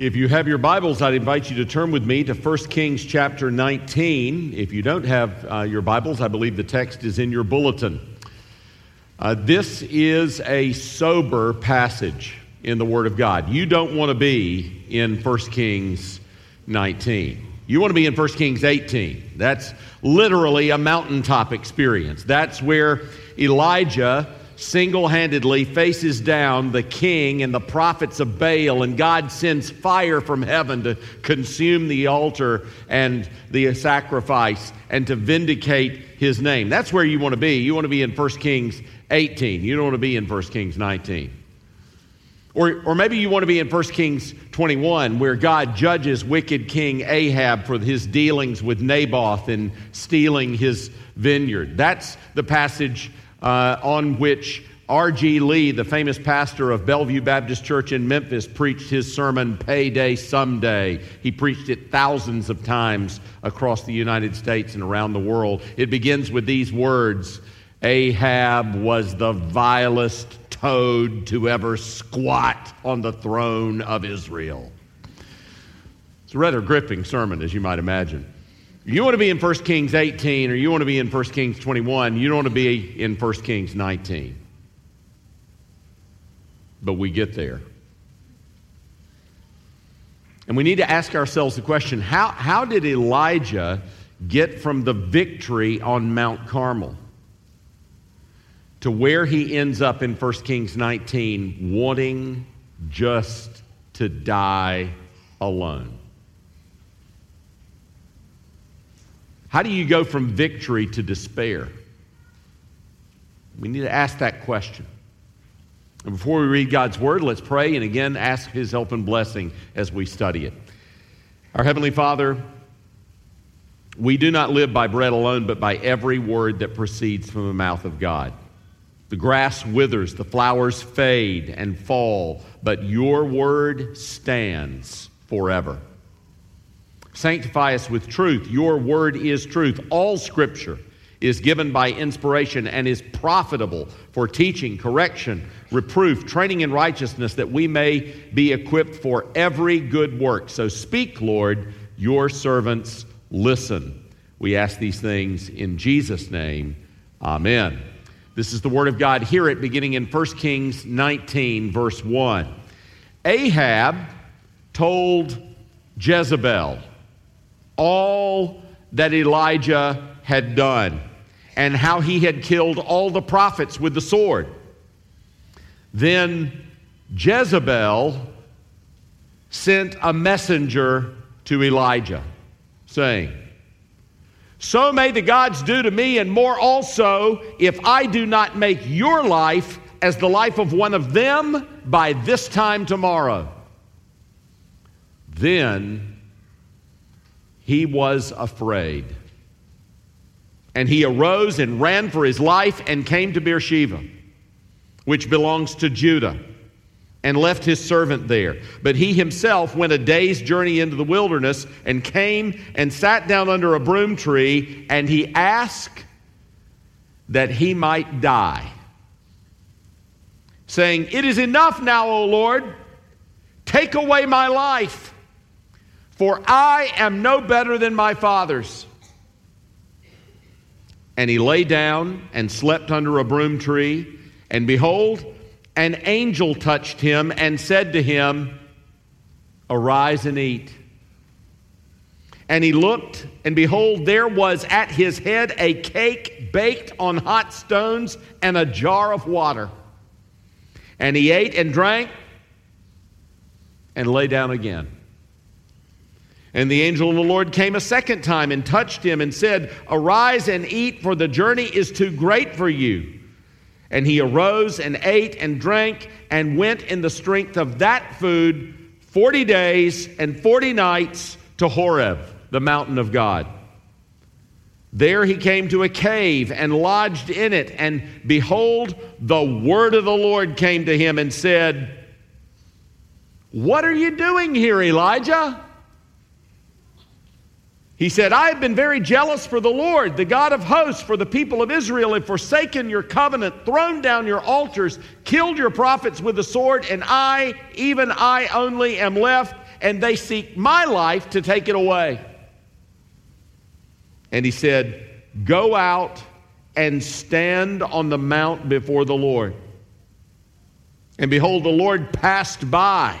If you have your Bibles, I'd invite you to turn with me to 1 Kings chapter 19. If you don't have uh, your Bibles, I believe the text is in your bulletin. Uh, this is a sober passage in the Word of God. You don't want to be in 1 Kings 19. You want to be in 1 Kings 18. That's literally a mountaintop experience. That's where Elijah single handedly faces down the king and the prophets of Baal, and God sends fire from heaven to consume the altar and the sacrifice and to vindicate his name. That's where you want to be. You want to be in 1 Kings 18. You don't want to be in 1 Kings 19. Or, or maybe you want to be in 1 Kings 21, where God judges wicked King Ahab for his dealings with Naboth and stealing his vineyard. That's the passage uh, on which R.G. Lee, the famous pastor of Bellevue Baptist Church in Memphis, preached his sermon, Payday Someday. He preached it thousands of times across the United States and around the world. It begins with these words Ahab was the vilest toad to ever squat on the throne of Israel. It's a rather gripping sermon, as you might imagine. You want to be in 1 Kings 18 or you want to be in 1 Kings 21, you don't want to be in 1 Kings 19. But we get there. And we need to ask ourselves the question how, how did Elijah get from the victory on Mount Carmel to where he ends up in 1 Kings 19, wanting just to die alone? How do you go from victory to despair? We need to ask that question. And before we read God's word, let's pray and again ask his help and blessing as we study it. Our Heavenly Father, we do not live by bread alone, but by every word that proceeds from the mouth of God. The grass withers, the flowers fade and fall, but your word stands forever. Sanctify us with truth. Your word is truth. All scripture is given by inspiration and is profitable for teaching, correction, reproof, training in righteousness, that we may be equipped for every good work. So speak, Lord, your servants listen. We ask these things in Jesus' name. Amen. This is the word of God. Hear it beginning in 1 Kings 19, verse 1. Ahab told Jezebel, all that Elijah had done and how he had killed all the prophets with the sword. Then Jezebel sent a messenger to Elijah, saying, So may the gods do to me, and more also, if I do not make your life as the life of one of them by this time tomorrow. Then he was afraid. And he arose and ran for his life and came to Beersheba, which belongs to Judah, and left his servant there. But he himself went a day's journey into the wilderness and came and sat down under a broom tree, and he asked that he might die, saying, It is enough now, O Lord, take away my life for I am no better than my fathers. And he lay down and slept under a broom tree. And behold, an angel touched him and said to him, Arise and eat. And he looked, and behold, there was at his head a cake baked on hot stones and a jar of water. And he ate and drank and lay down again. And the angel of the Lord came a second time and touched him and said, Arise and eat, for the journey is too great for you. And he arose and ate and drank and went in the strength of that food 40 days and 40 nights to Horeb, the mountain of God. There he came to a cave and lodged in it. And behold, the word of the Lord came to him and said, What are you doing here, Elijah? He said, I have been very jealous for the Lord, the God of hosts, for the people of Israel have forsaken your covenant, thrown down your altars, killed your prophets with the sword, and I, even I only, am left, and they seek my life to take it away. And he said, Go out and stand on the mount before the Lord. And behold, the Lord passed by,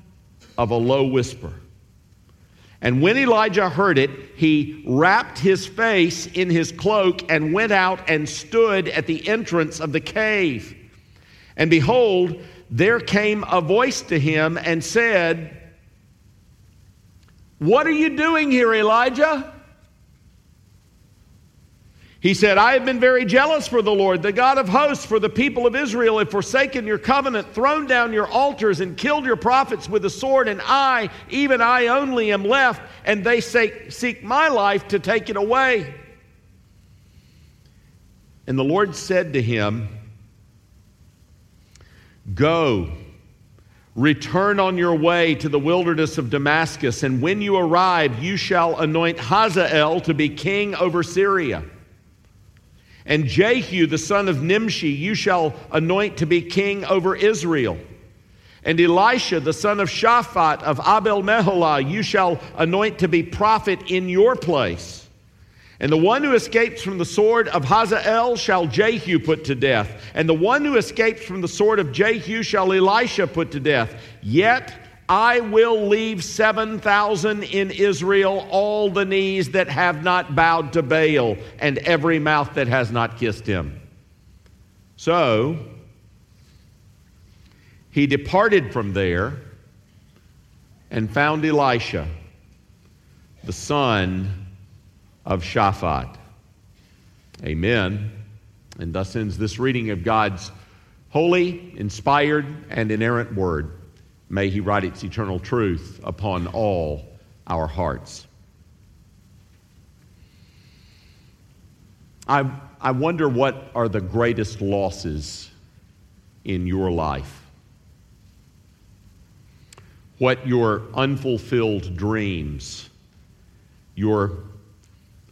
of a low whisper. And when Elijah heard it, he wrapped his face in his cloak and went out and stood at the entrance of the cave. And behold, there came a voice to him and said, What are you doing here, Elijah? He said, I have been very jealous for the Lord, the God of hosts, for the people of Israel have forsaken your covenant, thrown down your altars, and killed your prophets with the sword, and I, even I only, am left, and they seek my life to take it away. And the Lord said to him, Go, return on your way to the wilderness of Damascus, and when you arrive, you shall anoint Hazael to be king over Syria. And Jehu, the son of Nimshi, you shall anoint to be king over Israel. And Elisha, the son of Shaphat of Abel Meholah, you shall anoint to be prophet in your place. And the one who escapes from the sword of Hazael shall Jehu put to death. And the one who escapes from the sword of Jehu shall Elisha put to death. Yet I will leave 7,000 in Israel, all the knees that have not bowed to Baal, and every mouth that has not kissed him. So he departed from there and found Elisha, the son of Shaphat. Amen. And thus ends this reading of God's holy, inspired, and inerrant word. May He write its eternal truth upon all our hearts. I, I wonder what are the greatest losses in your life? What your unfulfilled dreams, your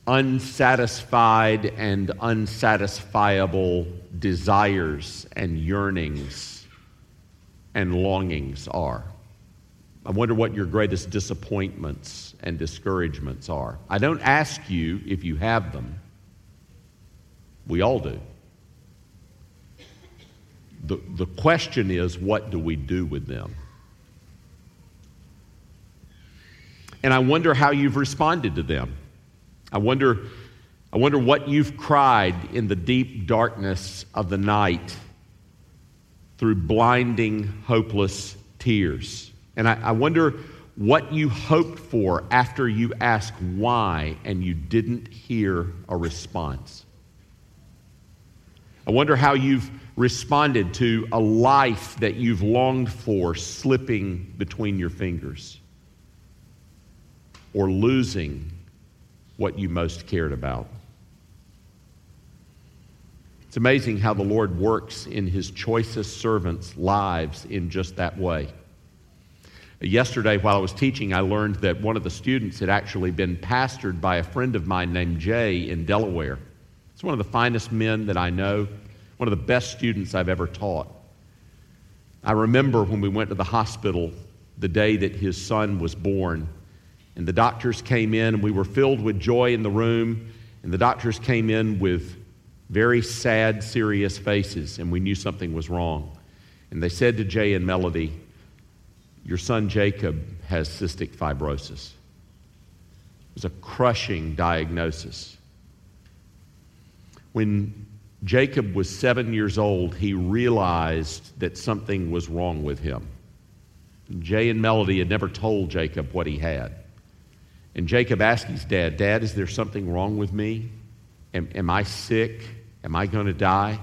unsatisfied and unsatisfiable desires and yearnings and longings are. I wonder what your greatest disappointments and discouragements are. I don't ask you if you have them. We all do. The, the question is, what do we do with them? And I wonder how you've responded to them. I wonder, I wonder what you've cried in the deep darkness of the night through blinding, hopeless tears. And I, I wonder what you hoped for after you asked why and you didn't hear a response. I wonder how you've responded to a life that you've longed for slipping between your fingers or losing what you most cared about. It's amazing how the Lord works in his choicest servants' lives in just that way. Yesterday, while I was teaching, I learned that one of the students had actually been pastored by a friend of mine named Jay in Delaware. It's one of the finest men that I know, one of the best students I've ever taught. I remember when we went to the hospital the day that his son was born, and the doctors came in, and we were filled with joy in the room, and the doctors came in with very sad, serious faces, and we knew something was wrong. And they said to Jay and Melody, Your son Jacob has cystic fibrosis. It was a crushing diagnosis. When Jacob was seven years old, he realized that something was wrong with him. Jay and Melody had never told Jacob what he had. And Jacob asked his dad, Dad, is there something wrong with me? Am, am I sick? Am I going to die?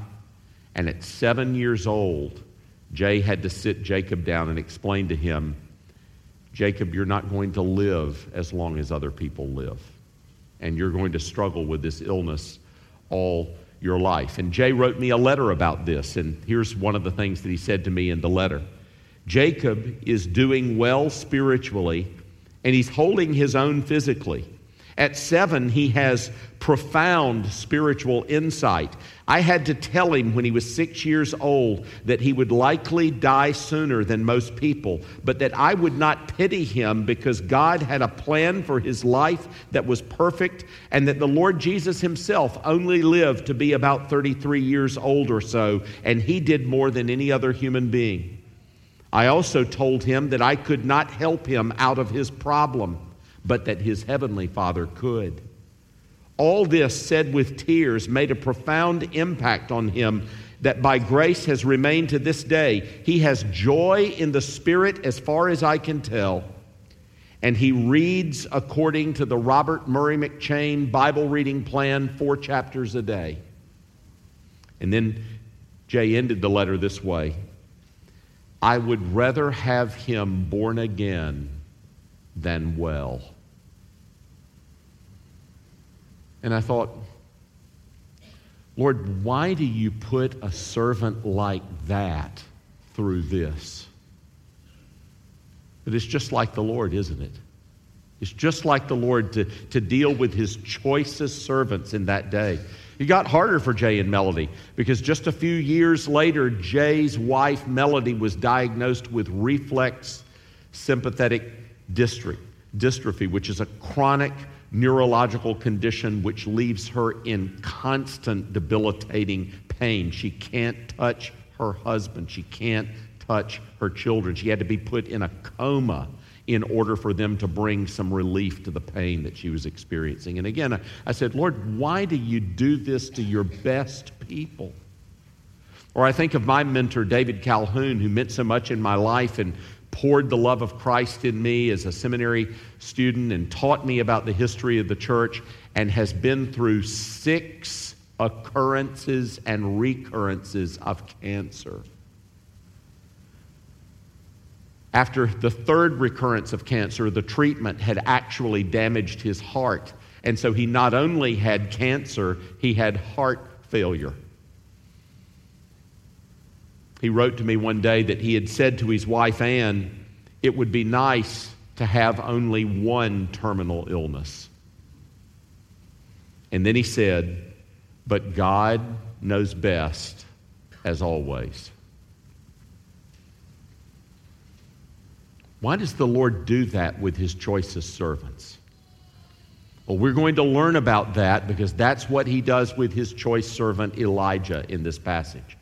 And at seven years old, Jay had to sit Jacob down and explain to him Jacob, you're not going to live as long as other people live. And you're going to struggle with this illness all your life. And Jay wrote me a letter about this. And here's one of the things that he said to me in the letter Jacob is doing well spiritually, and he's holding his own physically. At seven, he has profound spiritual insight. I had to tell him when he was six years old that he would likely die sooner than most people, but that I would not pity him because God had a plan for his life that was perfect, and that the Lord Jesus himself only lived to be about 33 years old or so, and he did more than any other human being. I also told him that I could not help him out of his problem but that his heavenly Father could. All this, said with tears, made a profound impact on him that by grace has remained to this day. He has joy in the Spirit as far as I can tell. And he reads according to the Robert Murray McCheyne Bible reading plan, four chapters a day. And then Jay ended the letter this way I would rather have him born again than well. And I thought, Lord, why do you put a servant like that through this? But it's just like the Lord, isn't it? It's just like the Lord to, to deal with his choicest servants in that day. It got harder for Jay and Melody because just a few years later, Jay's wife, Melody, was diagnosed with reflex sympathetic dystrophy, which is a chronic neurological condition which leaves her in constant debilitating pain. She can't touch her husband, she can't touch her children. She had to be put in a coma in order for them to bring some relief to the pain that she was experiencing. And again, I said, Lord, why do you do this to your best people? Or I think of my mentor, David Calhoun, who meant so much in my life and poured the love of Christ in me as a seminary student and taught me about the history of the church and has been through six occurrences and recurrences of cancer. After the third recurrence of cancer, the treatment had actually damaged his heart. And so he not only had cancer, he had heart failure. He wrote to me one day that he had said to his wife, Ann, it would be nice to have only one terminal illness. And then he said, But God knows best, as always. Why does the Lord do that with his choicest servants? Well, we're going to learn about that because that's what he does with his choice servant Elijah in this passage.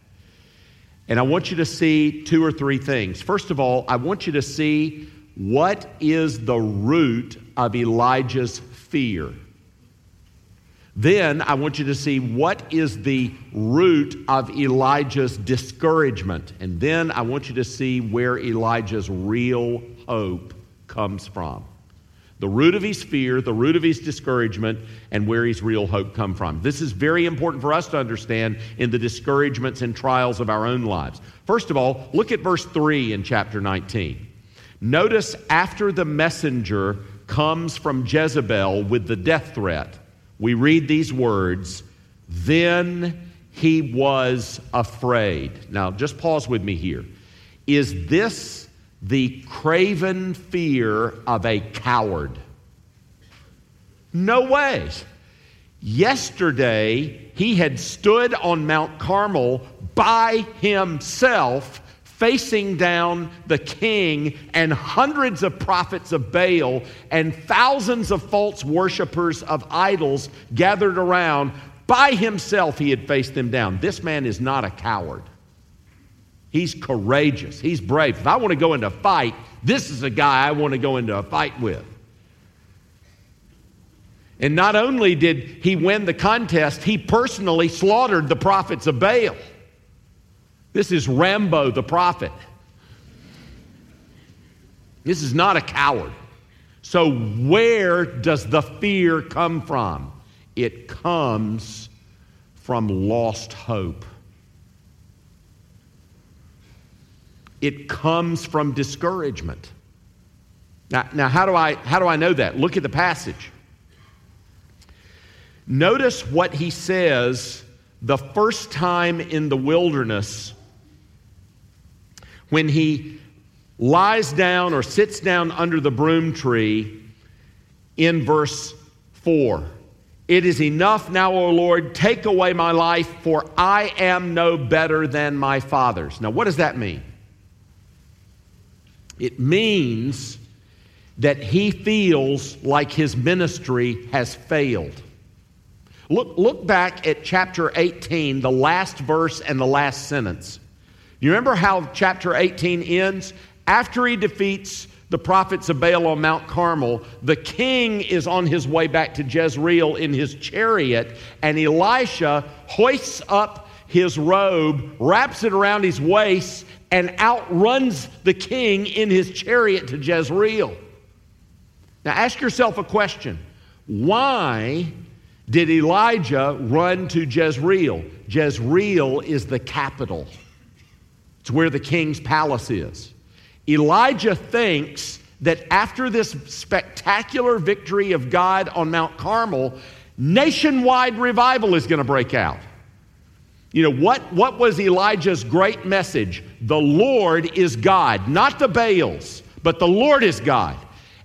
And I want you to see two or three things. First of all, I want you to see what is the root of Elijah's fear. Then I want you to see what is the root of Elijah's discouragement. And then I want you to see where Elijah's real hope comes from the root of his fear, the root of his discouragement, and where his real hope come from. This is very important for us to understand in the discouragements and trials of our own lives. First of all, look at verse 3 in chapter 19. Notice after the messenger comes from Jezebel with the death threat, we read these words, then he was afraid. Now, just pause with me here. Is this the craven fear of a coward. No way. Yesterday, he had stood on Mount Carmel by himself, facing down the king and hundreds of prophets of Baal and thousands of false worshippers of idols gathered around. By himself, he had faced them down. This man is not a coward. He's courageous. He's brave. If I want to go into a fight, this is a guy I want to go into a fight with. And not only did he win the contest, he personally slaughtered the prophets of Baal. This is Rambo the prophet. This is not a coward. So, where does the fear come from? It comes from lost hope. It comes from discouragement. Now, now how, do I, how do I know that? Look at the passage. Notice what he says the first time in the wilderness when he lies down or sits down under the broom tree in verse 4. It is enough now, O Lord, take away my life, for I am no better than my fathers. Now, what does that mean? It means that he feels like his ministry has failed. Look, look back at chapter 18, the last verse and the last sentence. You remember how chapter 18 ends? After he defeats the prophets of Baal on Mount Carmel, the king is on his way back to Jezreel in his chariot, and Elisha hoists up his robe, wraps it around his waist, and outruns the king in his chariot to Jezreel. Now ask yourself a question why did Elijah run to Jezreel? Jezreel is the capital, it's where the king's palace is. Elijah thinks that after this spectacular victory of God on Mount Carmel, nationwide revival is going to break out. You know, what, what was Elijah's great message? The Lord is God, not the Baals, but the Lord is God.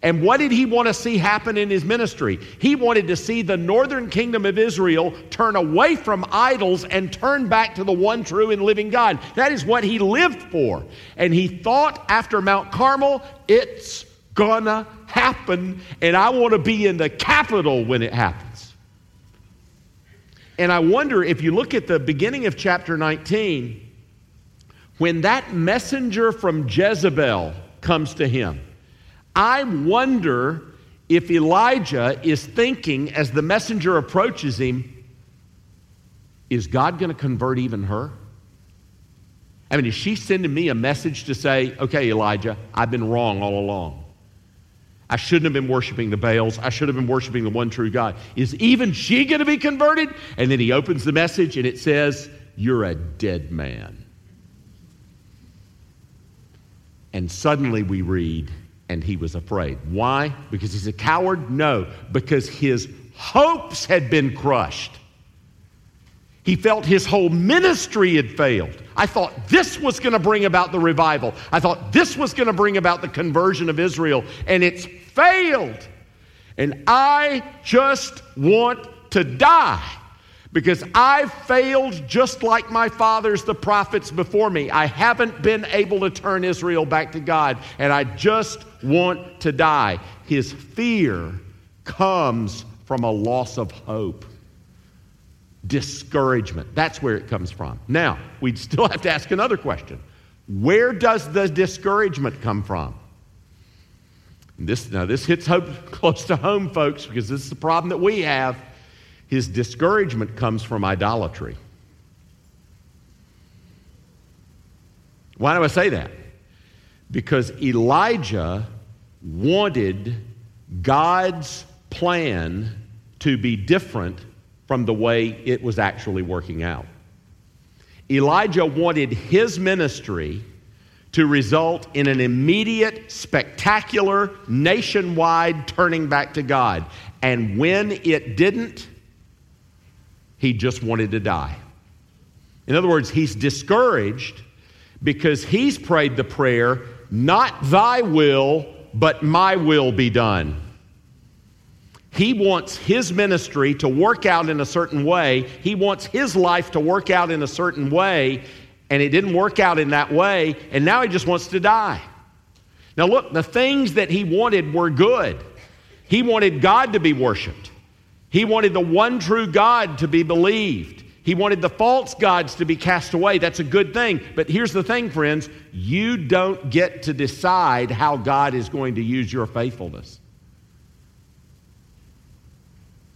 And what did he want to see happen in his ministry? He wanted to see the northern kingdom of Israel turn away from idols and turn back to the one true and living God. That is what he lived for. And he thought after Mount Carmel, it's gonna happen, and I want to be in the capital when it happens. And I wonder if you look at the beginning of chapter 19, when that messenger from Jezebel comes to him, I wonder if Elijah is thinking as the messenger approaches him, is God going to convert even her? I mean, is she sending me a message to say, okay, Elijah, I've been wrong all along? I shouldn't have been worshiping the Baals. I should have been worshiping the one true God. Is even she going to be converted? And then he opens the message and it says, You're a dead man. And suddenly we read, and he was afraid. Why? Because he's a coward? No, because his hopes had been crushed. He felt his whole ministry had failed. I thought this was going to bring about the revival. I thought this was going to bring about the conversion of Israel, and it's failed. And I just want to die because I've failed just like my fathers, the prophets before me. I haven't been able to turn Israel back to God, and I just want to die. His fear comes from a loss of hope. Discouragement. That's where it comes from. Now, we'd still have to ask another question Where does the discouragement come from? This, now, this hits close to home, folks, because this is the problem that we have. His discouragement comes from idolatry. Why do I say that? Because Elijah wanted God's plan to be different from the way it was actually working out. Elijah wanted his ministry to result in an immediate, spectacular, nationwide turning back to God. And when it didn't, he just wanted to die. In other words, he's discouraged because he's prayed the prayer, Not thy will, but my will be done. He wants his ministry to work out in a certain way. He wants his life to work out in a certain way, and it didn't work out in that way, and now he just wants to die. Now, look, the things that he wanted were good. He wanted God to be worshiped, he wanted the one true God to be believed. He wanted the false gods to be cast away. That's a good thing. But here's the thing, friends you don't get to decide how God is going to use your faithfulness.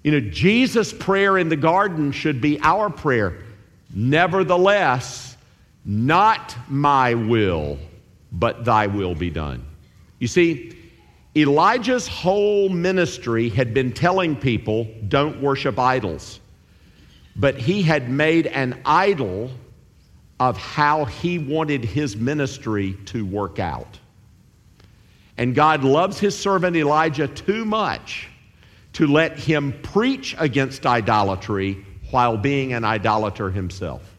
You know, Jesus' prayer in the garden should be our prayer. Nevertheless, not my will, but thy will be done. You see, Elijah's whole ministry had been telling people, don't worship idols. But he had made an idol of how he wanted his ministry to work out. And God loves his servant Elijah too much to let him preach against idolatry while being an idolater himself.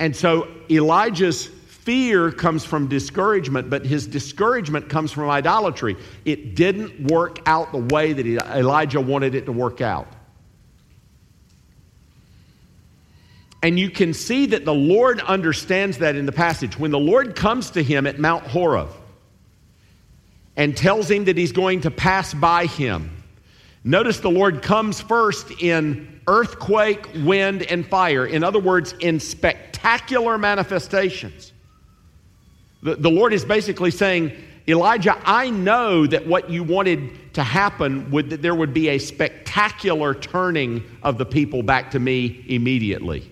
And so Elijah's fear comes from discouragement, but his discouragement comes from idolatry. It didn't work out the way that Elijah wanted it to work out. And you can see that the Lord understands that in the passage. When the Lord comes to him at Mount Horeb and tells him that he's going to pass by him, notice the Lord comes first in earthquake, wind, and fire. In other words, in spectacular manifestations. The, the Lord is basically saying, Elijah, I know that what you wanted to happen would that there would be a spectacular turning of the people back to me immediately.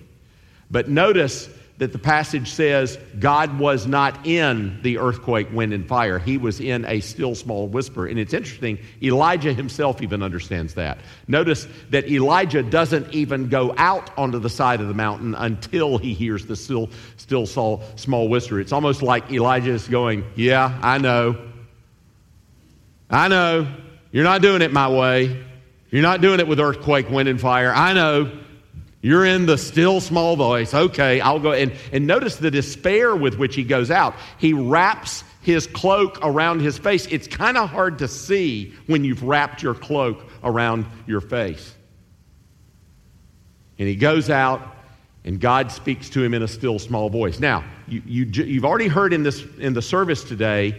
But notice that the passage says God was not in the earthquake, wind, and fire. He was in a still small whisper. And it's interesting, Elijah himself even understands that. Notice that Elijah doesn't even go out onto the side of the mountain until he hears the still, still small, small whisper. It's almost like Elijah is going, Yeah, I know. I know. You're not doing it my way. You're not doing it with earthquake, wind, and fire. I know. You're in the still small voice. Okay, I'll go. And, and notice the despair with which he goes out. He wraps his cloak around his face. It's kind of hard to see when you've wrapped your cloak around your face. And he goes out, and God speaks to him in a still small voice. Now, you, you, you've already heard in, this, in the service today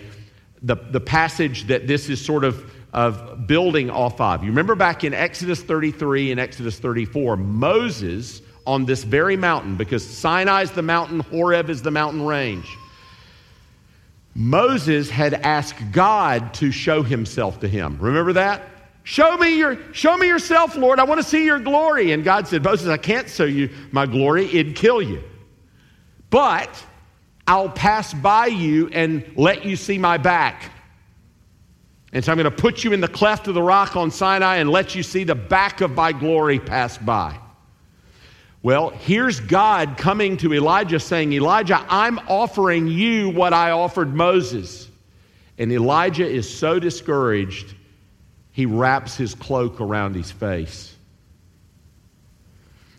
the, the passage that this is sort of of building off of. You remember back in Exodus 33 and Exodus 34, Moses on this very mountain, because Sinai is the mountain, Horeb is the mountain range. Moses had asked God to show himself to him. Remember that? Show me your show me yourself, Lord. I want to see your glory. And God said, Moses, I can't show you my glory, it'd kill you. But I'll pass by you and let you see my back. And so I'm going to put you in the cleft of the rock on Sinai and let you see the back of my glory pass by. Well, here's God coming to Elijah saying, Elijah, I'm offering you what I offered Moses. And Elijah is so discouraged, he wraps his cloak around his face.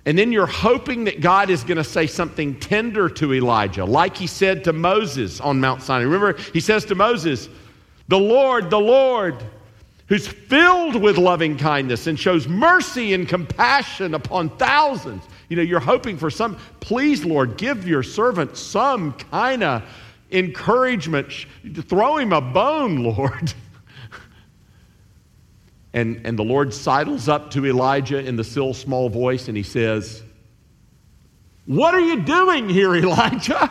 And then you're hoping that God is going to say something tender to Elijah, like he said to Moses on Mount Sinai. Remember, he says to Moses, the Lord, the Lord, who's filled with loving kindness and shows mercy and compassion upon thousands. You know, you're hoping for some, please, Lord, give your servant some kind of encouragement. Throw him a bone, Lord. and, and the Lord sidles up to Elijah in the still small voice and he says, What are you doing here, Elijah?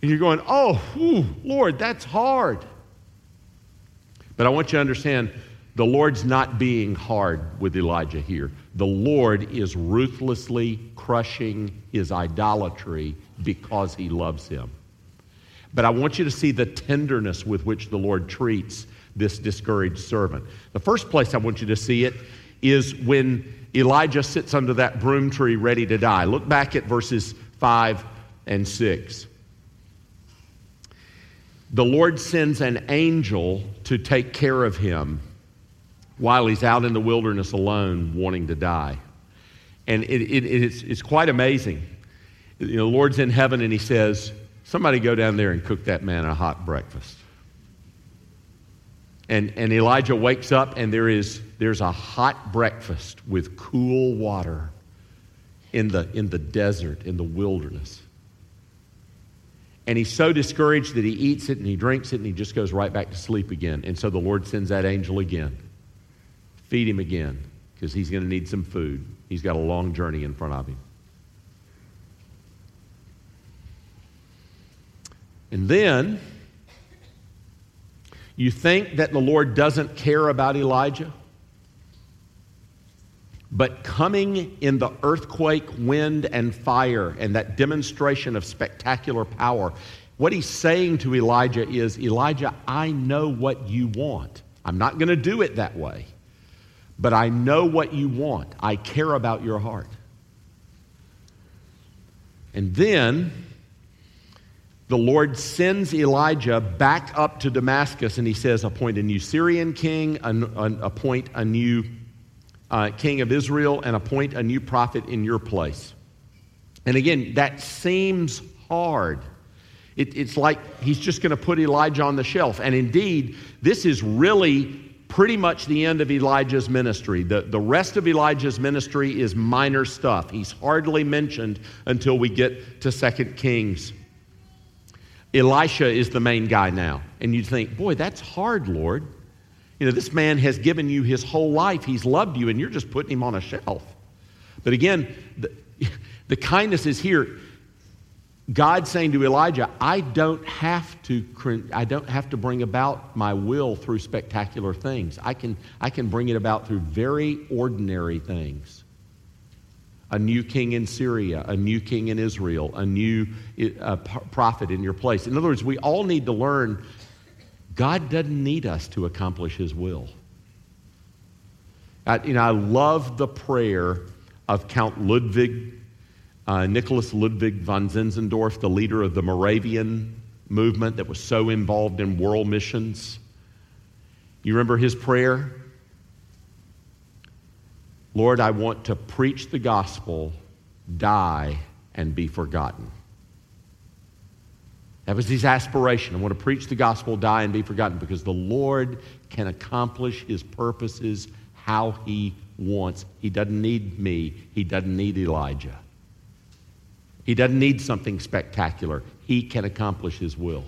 And you're going, Oh, whew, Lord, that's hard. But I want you to understand the Lord's not being hard with Elijah here. The Lord is ruthlessly crushing his idolatry because he loves him. But I want you to see the tenderness with which the Lord treats this discouraged servant. The first place I want you to see it is when Elijah sits under that broom tree ready to die. Look back at verses 5 and 6 the Lord sends an angel to take care of him while he's out in the wilderness alone, wanting to die. And it, it, it's, it's quite amazing. You know, the Lord's in heaven and he says, Somebody go down there and cook that man a hot breakfast. And, and Elijah wakes up and there is, there's a hot breakfast with cool water in the, in the desert, in the wilderness. And he's so discouraged that he eats it and he drinks it and he just goes right back to sleep again. And so the Lord sends that angel again. Feed him again because he's going to need some food. He's got a long journey in front of him. And then you think that the Lord doesn't care about Elijah? But coming in the earthquake, wind, and fire, and that demonstration of spectacular power, what he's saying to Elijah is Elijah, I know what you want. I'm not going to do it that way, but I know what you want. I care about your heart. And then the Lord sends Elijah back up to Damascus and he says, Appoint a new Syrian king, appoint a new uh, king of Israel, and appoint a new prophet in your place. And again, that seems hard. It, it's like he's just going to put Elijah on the shelf. And indeed, this is really pretty much the end of Elijah's ministry. The, the rest of Elijah's ministry is minor stuff. He's hardly mentioned until we get to 2 Kings. Elisha is the main guy now. And you think, boy, that's hard, Lord. You know, this man has given you his whole life. He's loved you, and you're just putting him on a shelf. But again, the, the kindness is here. God saying to Elijah, I don't have to, I don't have to bring about my will through spectacular things. I can, I can bring it about through very ordinary things. A new king in Syria, a new king in Israel, a new uh, prophet in your place. In other words, we all need to learn God doesn't need us to accomplish his will. I, you know, I love the prayer of Count Ludwig uh, Nicholas Ludwig von Zinzendorf, the leader of the Moravian movement that was so involved in world missions. You remember his prayer? Lord, I want to preach the gospel, die, and be forgotten. That was his aspiration. I want to preach the gospel, die, and be forgotten because the Lord can accomplish his purposes how he wants. He doesn't need me, he doesn't need Elijah. He doesn't need something spectacular, he can accomplish his will.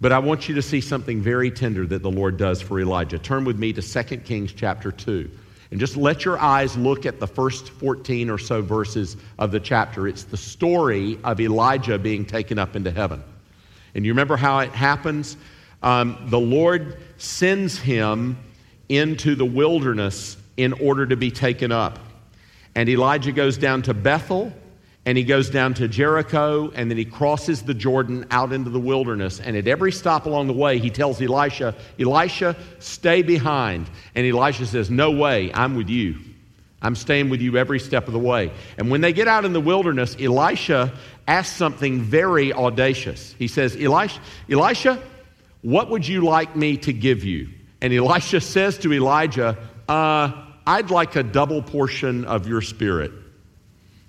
But I want you to see something very tender that the Lord does for Elijah. Turn with me to 2 Kings chapter 2. And just let your eyes look at the first 14 or so verses of the chapter. It's the story of Elijah being taken up into heaven. And you remember how it happens? Um, the Lord sends him into the wilderness in order to be taken up. And Elijah goes down to Bethel and he goes down to Jericho and then he crosses the Jordan out into the wilderness. And at every stop along the way, he tells Elisha, Elisha, stay behind. And Elisha says, No way, I'm with you. I'm staying with you every step of the way. And when they get out in the wilderness, Elisha asks something very audacious. He says, Elisha, Elisha, what would you like me to give you? And Elisha says to Elijah, uh, I'd like a double portion of your spirit.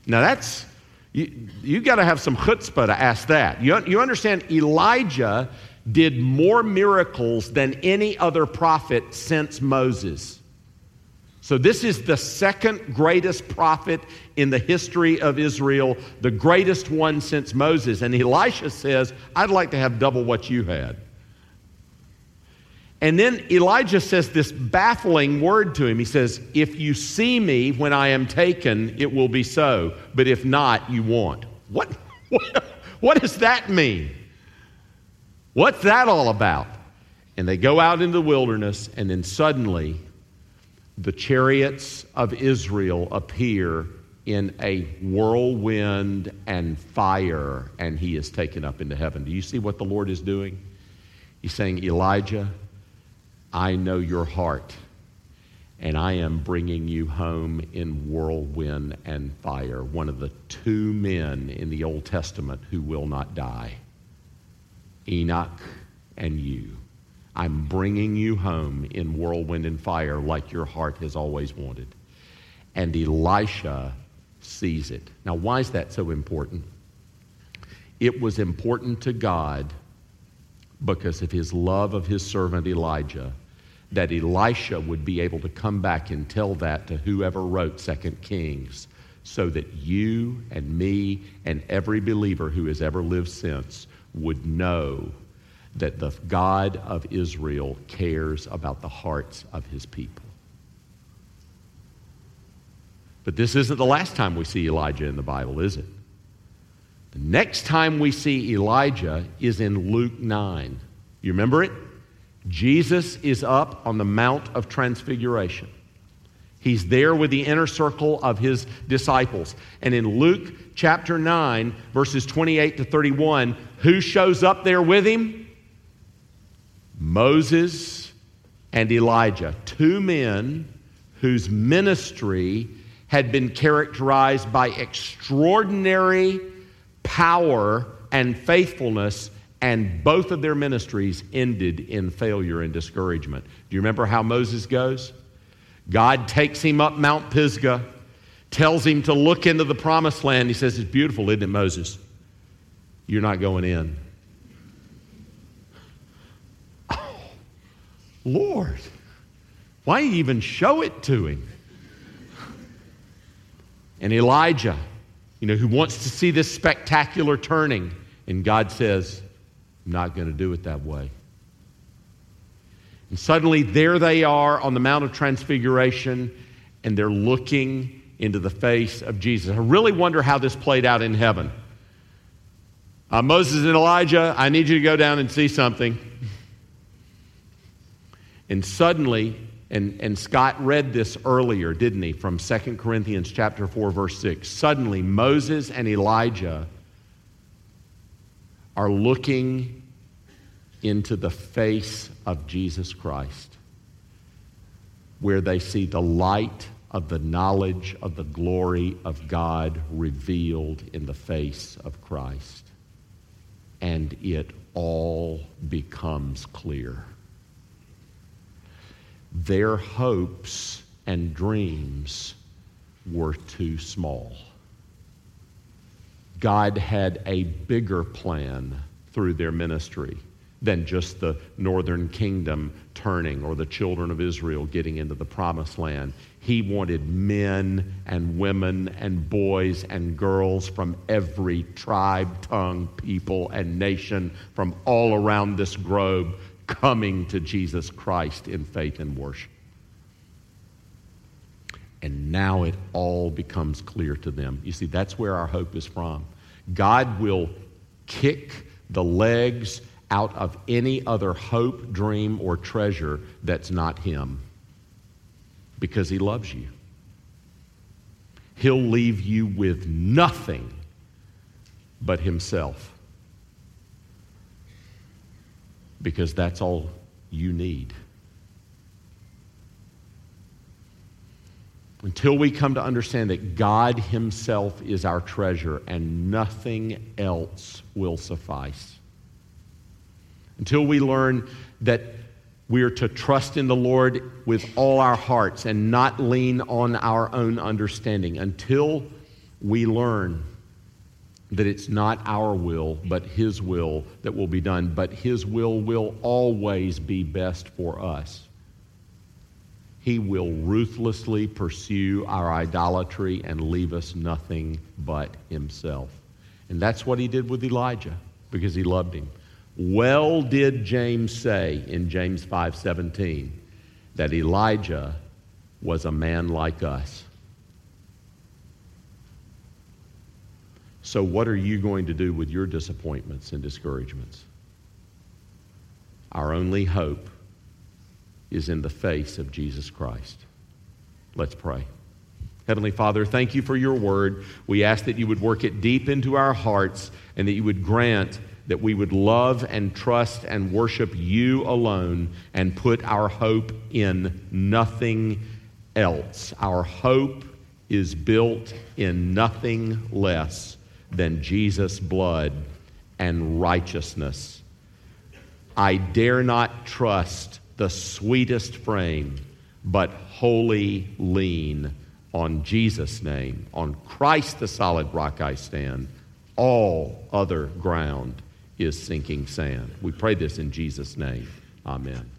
Now that's, you, you got to have some chutzpah to ask that. You, you understand, Elijah did more miracles than any other prophet since Moses. So, this is the second greatest prophet in the history of Israel, the greatest one since Moses. And Elisha says, I'd like to have double what you had. And then Elijah says this baffling word to him. He says, If you see me when I am taken, it will be so. But if not, you won't. What, what, does that mean? What's that all about? And they go out into the wilderness, and then suddenly the chariots of Israel appear in a whirlwind and fire, and he is taken up into heaven. Do you see what the Lord is doing? He's saying, Elijah, I know your heart, and I am bringing you home in whirlwind and fire. One of the two men in the Old Testament who will not die Enoch and you. I'm bringing you home in whirlwind and fire like your heart has always wanted. And Elisha sees it. Now, why is that so important? It was important to God because of his love of his servant Elijah that Elisha would be able to come back and tell that to whoever wrote Second Kings so that you and me and every believer who has ever lived since would know that the God of Israel cares about the hearts of his people. But this isn't the last time we see Elijah in the Bible, is it? The next time we see Elijah is in Luke 9. You remember it? Jesus is up on the Mount of Transfiguration. He's there with the inner circle of his disciples. And in Luke chapter 9, verses 28 to 31, who shows up there with him? Moses and Elijah, two men whose ministry had been characterized by extraordinary power and faithfulness, and both of their ministries ended in failure and discouragement. Do you remember how Moses goes? God takes him up Mount Pisgah, tells him to look into the promised land. He says, It's beautiful, isn't it, Moses? You're not going in. Oh, Lord, why even show it to him? And Elijah, you know, who wants to see this spectacular turning, and God says, I'm not going to do it that way. And suddenly, there they are on the Mount of Transfiguration, and they're looking into the face of Jesus. I really wonder how this played out in heaven. Uh, Moses and Elijah, I need you to go down and see something. And suddenly, and, and Scott read this earlier, didn't he, from 2 Corinthians chapter 4, verse 6. Suddenly, Moses and Elijah are looking into the face of Jesus Christ, where they see the light of the knowledge of the glory of God revealed in the face of Christ. And it all becomes clear. Their hopes and dreams were too small. God had a bigger plan through their ministry than just the northern kingdom turning or the children of Israel getting into the promised land. He wanted men and women and boys and girls from every tribe, tongue, people, and nation from all around this globe coming to Jesus Christ in faith and worship. And now it all becomes clear to them. You see, that's where our hope is from. God will kick the legs out of any other hope, dream, or treasure that's not Him because He loves you. He'll leave you with nothing but Himself because that's all you need. Until we come to understand that God Himself is our treasure and nothing else will suffice until we learn that we are to trust in the Lord with all our hearts and not lean on our own understanding, until we learn that it's not our will, but His will that will be done, but His will will always be best for us. He will ruthlessly pursue our idolatry and leave us nothing but Himself. And that's what He did with Elijah because He loved him. Well did James say in James 5:17 that Elijah was a man like us. So what are you going to do with your disappointments and discouragements? Our only hope is in the face of Jesus Christ. Let's pray. Heavenly Father, thank you for your word. We ask that you would work it deep into our hearts and that you would grant that we would love and trust and worship you alone and put our hope in nothing else. Our hope is built in nothing less than Jesus' blood and righteousness. I dare not trust the sweetest frame, but wholly lean on Jesus' name. On Christ, the solid rock I stand. All other ground is sinking sand. We pray this in Jesus' name. Amen.